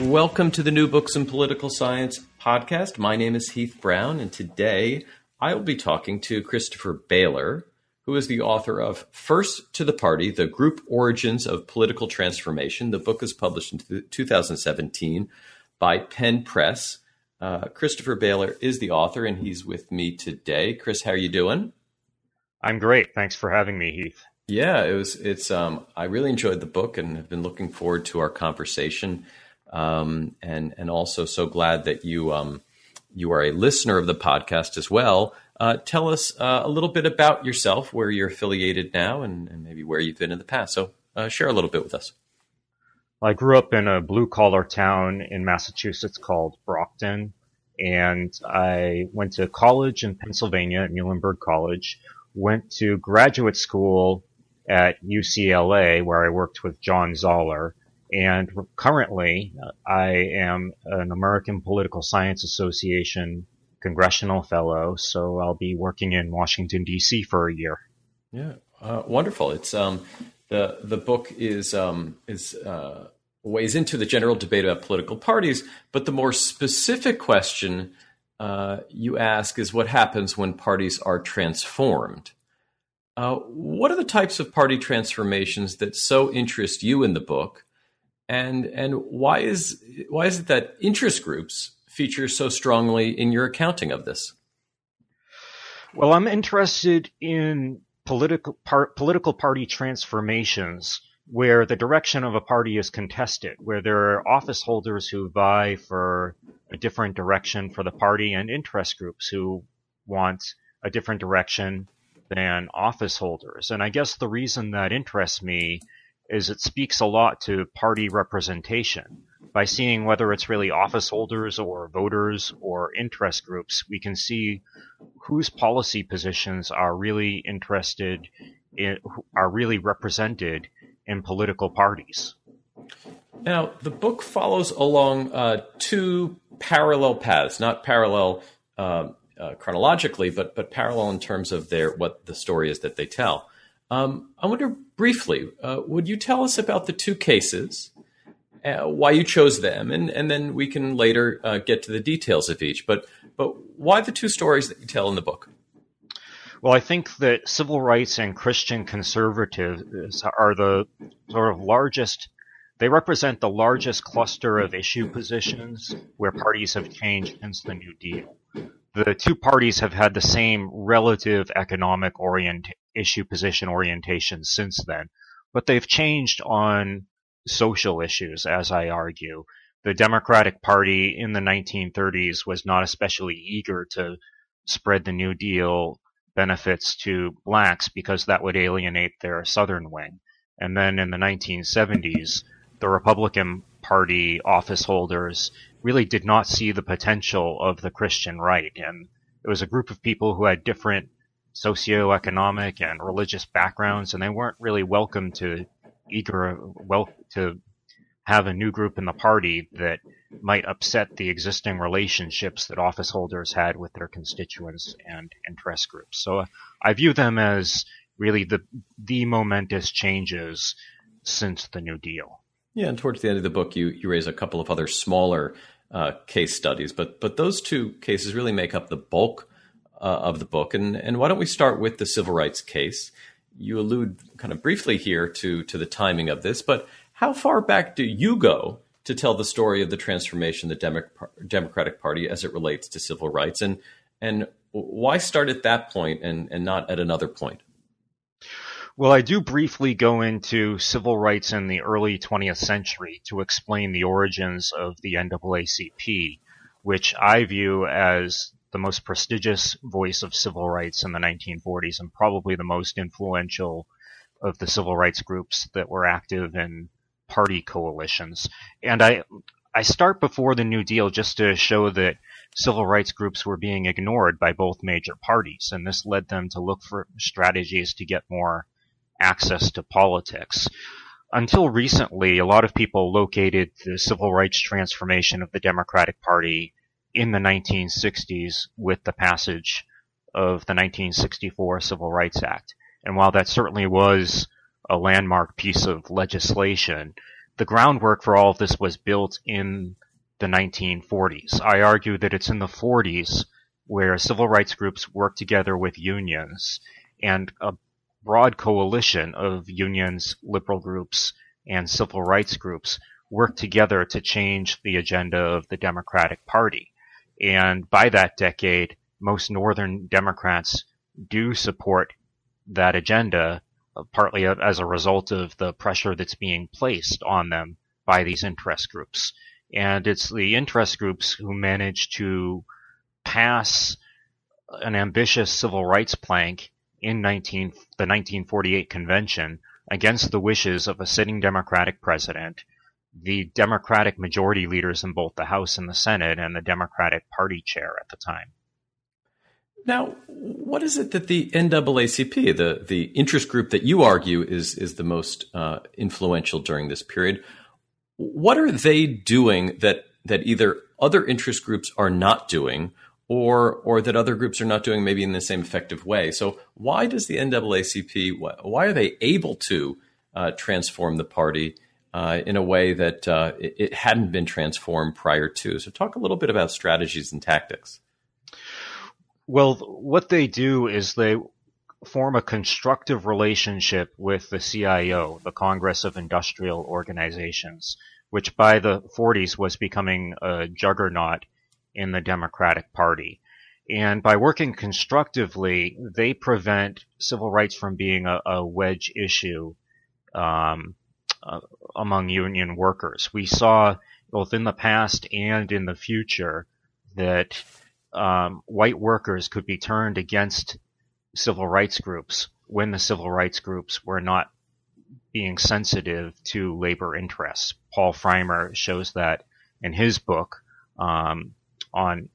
Welcome to the New Books in Political Science podcast. My name is Heath Brown, and today I will be talking to Christopher Baylor, who is the author of First to the Party The Group Origins of Political Transformation. The book is published in 2017 by Penn Press. Uh, Christopher Baylor is the author, and he's with me today. Chris, how are you doing? I'm great. Thanks for having me, Heath. Yeah, it was. It's. Um, I really enjoyed the book, and have been looking forward to our conversation. Um, and and also so glad that you um, you are a listener of the podcast as well. Uh, tell us uh, a little bit about yourself, where you're affiliated now, and, and maybe where you've been in the past. So uh, share a little bit with us. I grew up in a blue collar town in Massachusetts called Brockton, and I went to college in Pennsylvania at Muhlenberg College. Went to graduate school at UCLA, where I worked with John Zaller and currently, I am an American Political Science Association congressional fellow, so I'll be working in Washington D.C. for a year. Yeah, uh, wonderful. It's um, the the book is um, is uh, weighs into the general debate about political parties, but the more specific question uh, you ask is what happens when parties are transformed. Uh, what are the types of party transformations that so interest you in the book? And and why is why is it that interest groups feature so strongly in your accounting of this? Well, I'm interested in political par- political party transformations where the direction of a party is contested, where there are office holders who vie for a different direction for the party and interest groups who want a different direction than office holders. And I guess the reason that interests me is it speaks a lot to party representation. By seeing whether it's really office holders or voters or interest groups, we can see whose policy positions are really interested in, are really represented in political parties. Now, the book follows along uh, two parallel paths, not parallel uh, uh, chronologically, but but parallel in terms of their what the story is that they tell. Um, I wonder briefly, uh, would you tell us about the two cases, uh, why you chose them, and, and then we can later uh, get to the details of each. But but why the two stories that you tell in the book? Well, I think that civil rights and Christian conservatives are the sort of largest. They represent the largest cluster of issue positions where parties have changed since the New Deal the two parties have had the same relative economic orient issue position orientation since then, but they've changed on social issues, as I argue. The Democratic Party in the 1930s was not especially eager to spread the New Deal benefits to blacks because that would alienate their southern wing. And then in the 1970s, the Republican Party office holders really did not see the potential of the Christian right. And it was a group of people who had different socioeconomic and religious backgrounds, and they weren't really welcome to eager well to have a new group in the party that might upset the existing relationships that office holders had with their constituents and interest groups. So I view them as really the the momentous changes since the New Deal. Yeah, and towards the end of the book, you you raise a couple of other smaller uh, case studies, but but those two cases really make up the bulk Uh, of the book. And and why don't we start with the civil rights case? You allude kind of briefly here to to the timing of this, but how far back do you go to tell the story of the transformation of the Demo- Democratic Party as it relates to civil rights, and and why start at that point and and not at another point? Well, I do briefly go into civil rights in the early 20th century to explain the origins of the NAACP, which I view as the most prestigious voice of civil rights in the 1940s and probably the most influential of the civil rights groups that were active in party coalitions. And I, I start before the New Deal just to show that civil rights groups were being ignored by both major parties, and this led them to look for strategies to get more access to politics. Until recently, a lot of people located the civil rights transformation of the Democratic Party in the 1960s with the passage of the 1964 Civil Rights Act. And while that certainly was a landmark piece of legislation, the groundwork for all of this was built in the 1940s. I argue that it's in the 40s where civil rights groups worked together with unions and a broad coalition of unions, liberal groups, and civil rights groups worked together to change the agenda of the Democratic Party. And by that decade, most Northern Democrats do support that agenda, uh, partly as a result of the pressure that's being placed on them by these interest groups. And it's the interest groups who manage to pass an ambitious civil rights plank in 19, the 1948 convention against the wishes of a sitting Democratic president, the Democratic majority leaders in both the House and the Senate, and the Democratic Party chair at the time. Now, what is it that the NAACP, the, the interest group that you argue is, is the most uh, influential during this period, what are they doing that, that either other interest groups are not doing or, or that other groups are not doing maybe in the same effective way? So, why does the NAACP, why are they able to uh, transform the party uh, in a way that uh, it, it hadn't been transformed prior to? So, talk a little bit about strategies and tactics. Well, what they do is they form a constructive relationship with the CIO, the Congress of Industrial Organizations, which by the 40s was becoming a juggernaut in the Democratic Party. And by working constructively, they prevent civil rights from being a, a wedge issue um, uh, among union workers. We saw both in the past and in the future that um, white workers could be turned against civil rights groups when the civil rights groups were not being sensitive to labor interests. Paul Frymer shows that in his book um, on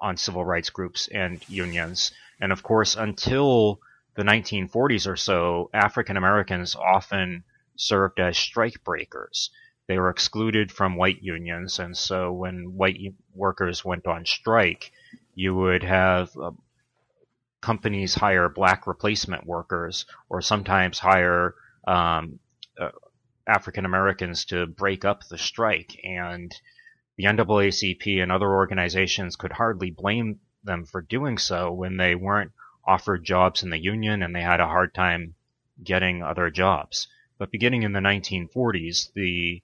on civil rights groups and unions. And of course, until the 1940s or so, African Americans often served as strike breakers they were excluded from white unions, and so when white workers went on strike, you would have uh, companies hire black replacement workers, or sometimes hire um, uh, African Americans to break up the strike. And the NAACP and other organizations could hardly blame them for doing so when they weren't offered jobs in the union and they had a hard time getting other jobs. But beginning in the 1940s, the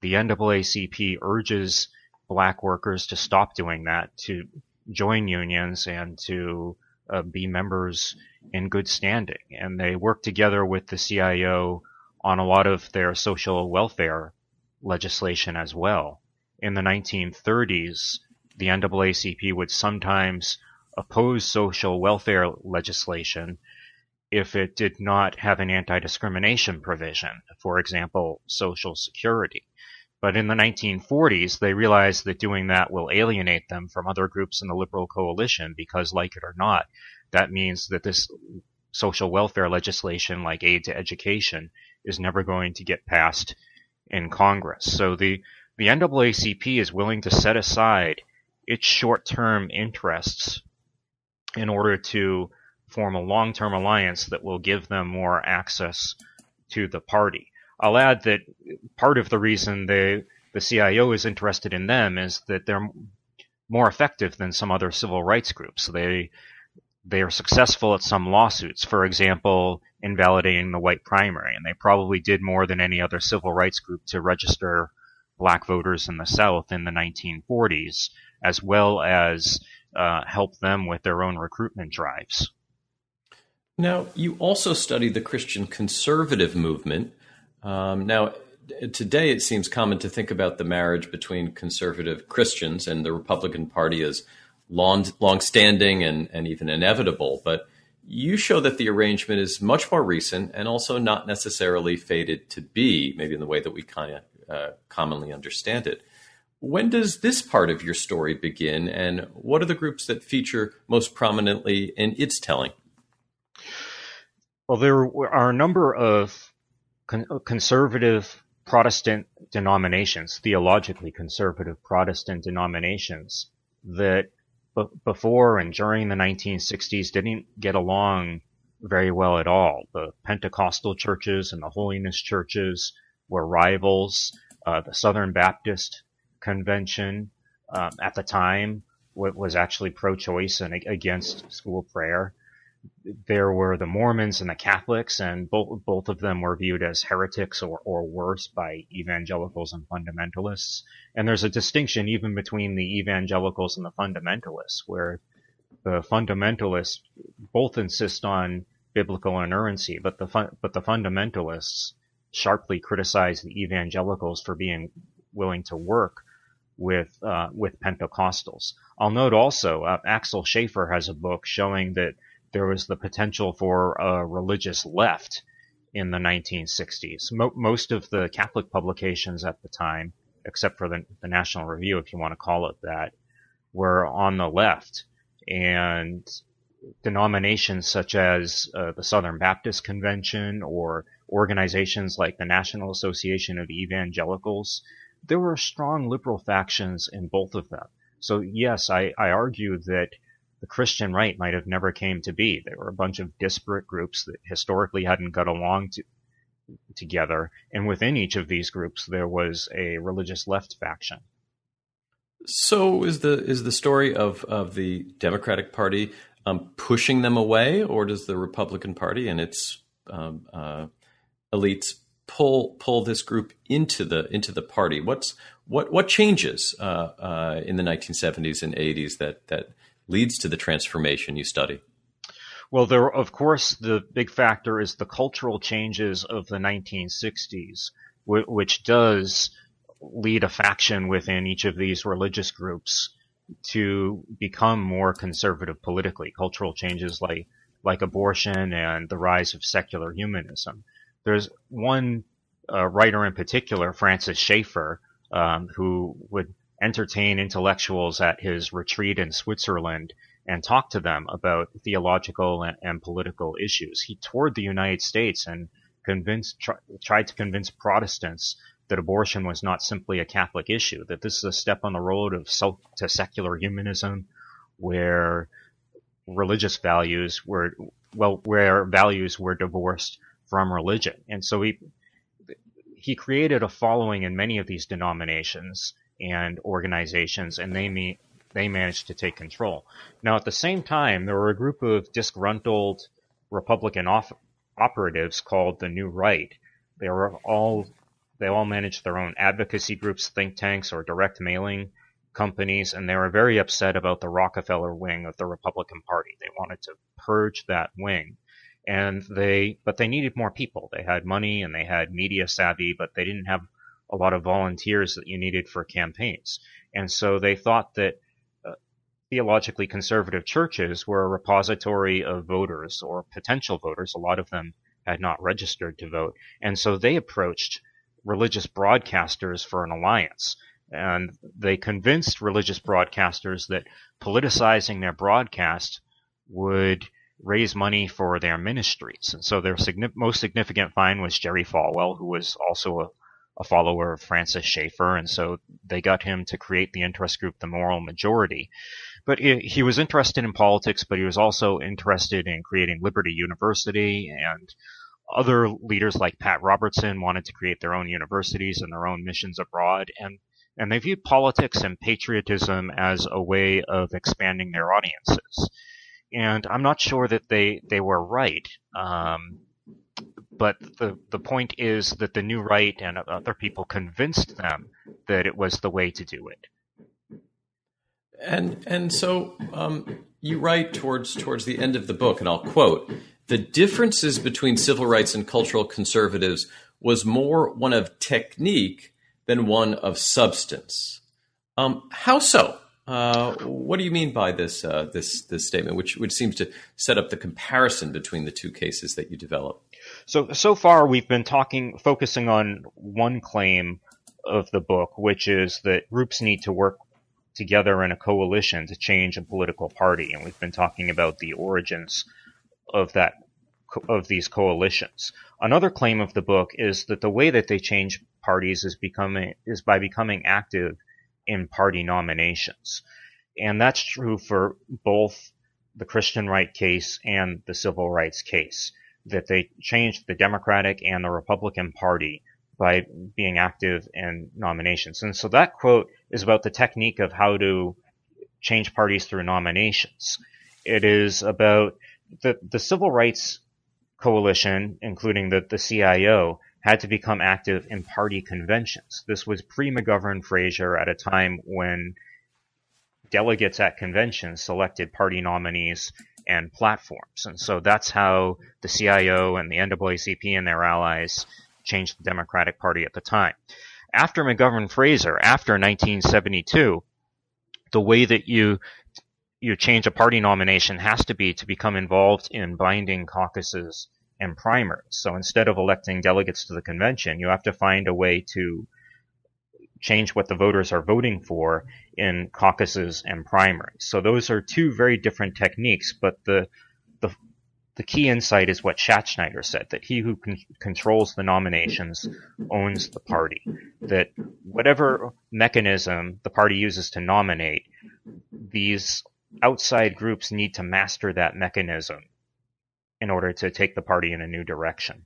the NAACP urges black workers to stop doing that, to join unions and to uh, be members in good standing. And they work together with the CIO on a lot of their social welfare legislation as well. In the 1930s, the NAACP would sometimes oppose social welfare legislation if it did not have an anti-discrimination provision, for example, Social Security. But in the 1940s, they realized that doing that will alienate them from other groups in the liberal coalition because, like it or not, that means that this social welfare legislation like aid to education is never going to get passed in Congress. So the, the NAACP is willing to set aside its short-term interests in order to form a long-term alliance that will give them more access to the party. I'll add that part of the reason they, the CIO is interested in them is that they're more effective than some other civil rights groups. They they are successful at some lawsuits, for example, invalidating the white primary, and they probably did more than any other civil rights group to register black voters in the South in the 1940s, as well as uh, help them with their own recruitment drives. Now, you also study the Christian conservative movement, um, now, today it seems common to think about the marriage between conservative Christians and the Republican Party as long, long-standing and, and even inevitable. But you show that the arrangement is much more recent and also not necessarily fated to be, maybe in the way that we kind of uh, commonly understand it. When does this part of your story begin, and what are the groups that feature most prominently in its telling? Well, there are a number of con- conservative Protestant denominations, theologically conservative Protestant denominations that b- before and during the 1960s didn't get along very well at all. The Pentecostal churches and the holiness churches were rivals. Uh, the Southern Baptist Convention um, at the time was actually pro-choice and against school prayer. There were the Mormons and the Catholics, and both both of them were viewed as heretics or, or worse by evangelicals and fundamentalists. And there's a distinction even between the evangelicals and the fundamentalists, where the fundamentalists both insist on biblical inerrancy, but the fun, but the fundamentalists sharply criticize the evangelicals for being willing to work with uh, with Pentecostals. I'll note also uh, Axel Schaefer has a book showing that there was the potential for a religious left in the 1960s. Mo- most of the Catholic publications at the time, except for the, the National Review, if you want to call it that, were on the left, and denominations such as uh, the Southern Baptist Convention or organizations like the National Association of Evangelicals, there were strong liberal factions in both of them. So yes, I, I argue that the Christian right might have never came to be. There were a bunch of disparate groups that historically hadn't got along to, together, and within each of these groups there was a religious left faction. So is the is the story of of the Democratic Party um, pushing them away, or does the Republican Party and its um, uh, elites pull pull this group into the into the party? What's what what changes uh, uh, in the 1970s and 80s that that leads to the transformation you study? Well, there of course the big factor is the cultural changes of the 1960s, which does lead a faction within each of these religious groups to become more conservative politically. Cultural changes like like abortion and the rise of secular humanism. There's one uh, writer in particular, Francis Schaeffer, um, who would entertain intellectuals at his retreat in Switzerland and talk to them about theological and, and political issues. He toured the United States and convinced, try, tried to convince Protestants that abortion was not simply a Catholic issue, that this is a step on the road of self, to secular humanism, where religious values were, well, where values were divorced from religion. And so he, he created a following in many of these denominations and organizations, and they meet, they managed to take control. Now, at the same time, there were a group of disgruntled Republican off, operatives called the New Right. They were all they all managed their own advocacy groups, think tanks, or direct mailing companies, and they were very upset about the Rockefeller wing of the Republican Party. They wanted to purge that wing and they but they needed more people. They had money and they had media savvy, but they didn't have a lot of volunteers that you needed for campaigns. And so they thought that uh, theologically conservative churches were a repository of voters or potential voters. A lot of them had not registered to vote, and so they approached religious broadcasters for an alliance. And they convinced religious broadcasters that politicizing their broadcast would raise money for their ministries. And so their most significant find was Jerry Falwell, who was also a, follower of Francis Schaeffer. And so they got him to create the interest group, the Moral Majority. But he, he was interested in politics, but he was also interested in creating Liberty University and other leaders like Pat Robertson wanted to create their own universities and their own missions abroad. And and they viewed politics and patriotism as a way of expanding their audiences and I'm not sure that they they were right. Um, but the the point is that the new right and other people convinced them that it was the way to do it. And and so um, you write towards towards the end of the book, and I'll quote: "The differences between civil rights and cultural conservatives was more one of technique than one of substance." Um, how so? Uh, what do you mean by this uh, this this statement, which which seems to set up the comparison between the two cases that you develop? So so far, we've been talking, focusing on one claim of the book, which is that groups need to work together in a coalition to change a political party, and we've been talking about the origins of that of these coalitions. Another claim of the book is that the way that they change parties is becoming is by becoming active in party nominations. And that's true for both the Christian right case and the civil rights case, that they changed the Democratic and the Republican Party by being active in nominations. And so that quote is about the technique of how to change parties through nominations. It is about the, the civil rights coalition, including the, the CIO, had to become active in party conventions. This was pre McGovern Fraser at a time when delegates at conventions selected party nominees and platforms. And so that's how the CIO and the NAACP and their allies changed the Democratic Party at the time. After McGovern Fraser, after 1972, the way that you you change a party nomination has to be to become involved in binding caucuses and primaries. So instead of electing delegates to the convention, you have to find a way to change what the voters are voting for in caucuses and primaries. So those are two very different techniques, but the the the key insight is what Schattschneider said that he who con- controls the nominations owns the party. That whatever mechanism the party uses to nominate, these outside groups need to master that mechanism in order to take the party in a new direction.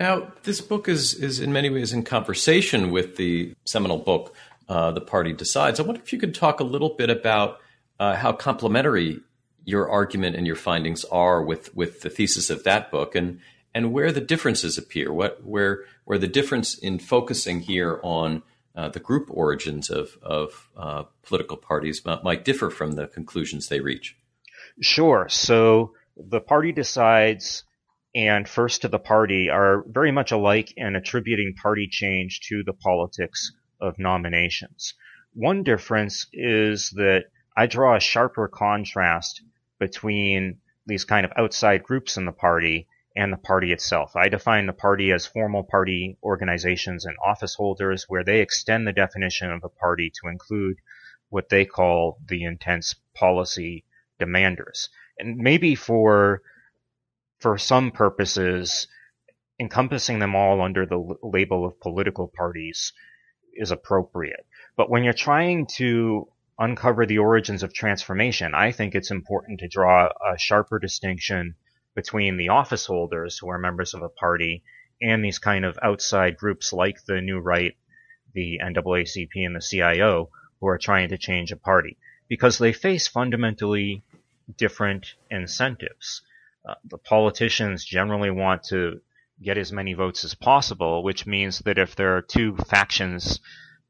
Now, this book is is in many ways in conversation with the seminal book, uh, "The Party Decides." I wonder if you could talk a little bit about uh, how complementary your argument and your findings are with with the thesis of that book, and and where the differences appear. What where where the difference in focusing here on uh, the group origins of of uh, political parties might differ from the conclusions they reach. Sure. So the party decides and First to the Party are very much alike in attributing party change to the politics of nominations. One difference is that I draw a sharper contrast between these kind of outside groups in the party and the party itself. I define the party as formal party organizations and office holders where they extend the definition of a party to include what they call the intense policy demanders. And maybe for for some purposes, encompassing them all under the label of political parties is appropriate. But when you're trying to uncover the origins of transformation, I think it's important to draw a sharper distinction between the office holders who are members of a party and these kind of outside groups like the New Right, the NAACP, and the CIO who are trying to change a party because they face fundamentally different incentives. Uh, the politicians generally want to get as many votes as possible, which means that if there are two factions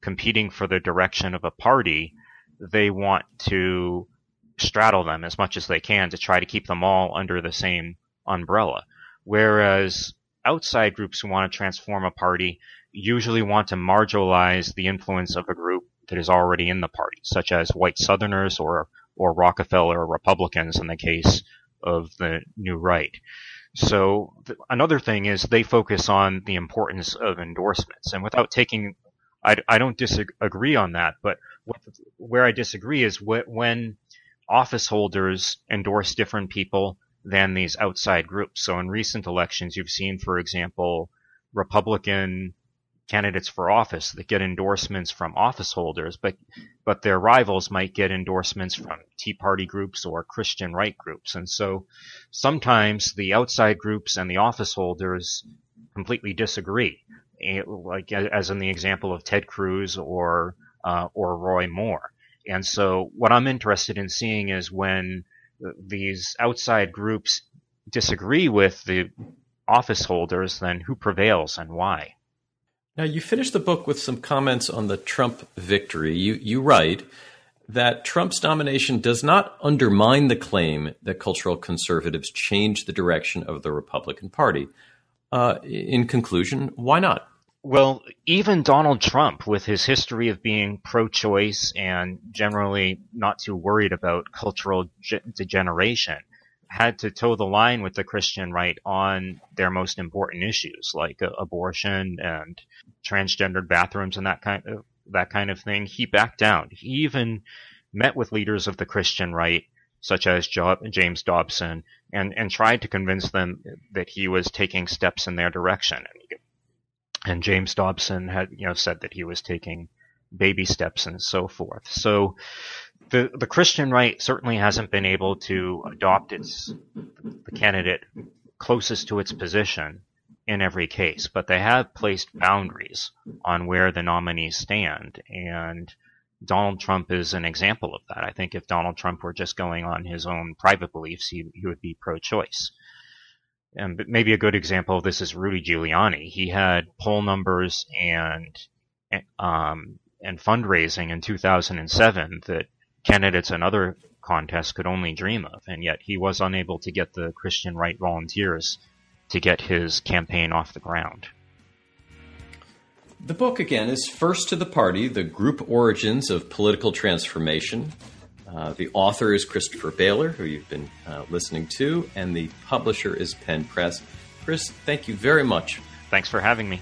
competing for the direction of a party, they want to straddle them as much as they can to try to keep them all under the same umbrella. Whereas outside groups who want to transform a party usually want to marginalize the influence of a group that is already in the party, such as white Southerners or or Rockefeller Republicans in the case of the new right. So th- another thing is they focus on the importance of endorsements, and without taking, I, I don't disagree on that, but what, where I disagree is wh- when office holders endorse different people than these outside groups. So in recent elections, you've seen, for example, Republican candidates for office that get endorsements from office holders, but but their rivals might get endorsements from Tea Party groups or Christian right groups. And so sometimes the outside groups and the office holders completely disagree. Eh, like as in the example of Ted Cruz or uh, or Roy Moore. And so what I'm interested in seeing is when these outside groups disagree with the office holders, then who prevails and why? Now, you finish the book with some comments on the Trump victory. You, you write that Trump's nomination does not undermine the claim that cultural conservatives changed the direction of the Republican Party. Uh, in conclusion, why not? Well, even Donald Trump, with his history of being pro choice and generally not too worried about cultural ge- degeneration, had to toe the line with the Christian right on their most important issues like uh, abortion and transgendered bathrooms and that kind of that kind of thing. He backed down. He even met with leaders of the Christian right, such as James Dobson, and and tried to convince them that he was taking steps in their direction. And James Dobson had you know said that he was taking baby steps and so forth. So the the Christian right certainly hasn't been able to adopt its the candidate closest to its position in every case, but they have placed boundaries on where the nominees stand. And Donald Trump is an example of that. I think if Donald Trump were just going on his own private beliefs, he, he would be pro choice. And maybe a good example of this is Rudy Giuliani. He had poll numbers and um, and fundraising in 2007 that candidates in other contests could only dream of, and yet he was unable to get the Christian right volunteers to get his campaign off the ground. The book, again, is First to the Party The Group Origins of Political Transformation. Uh, the author is Christopher Baylor, who you've been uh, listening to, and the publisher is Penn Press. Chris, thank you very much. Thanks for having me.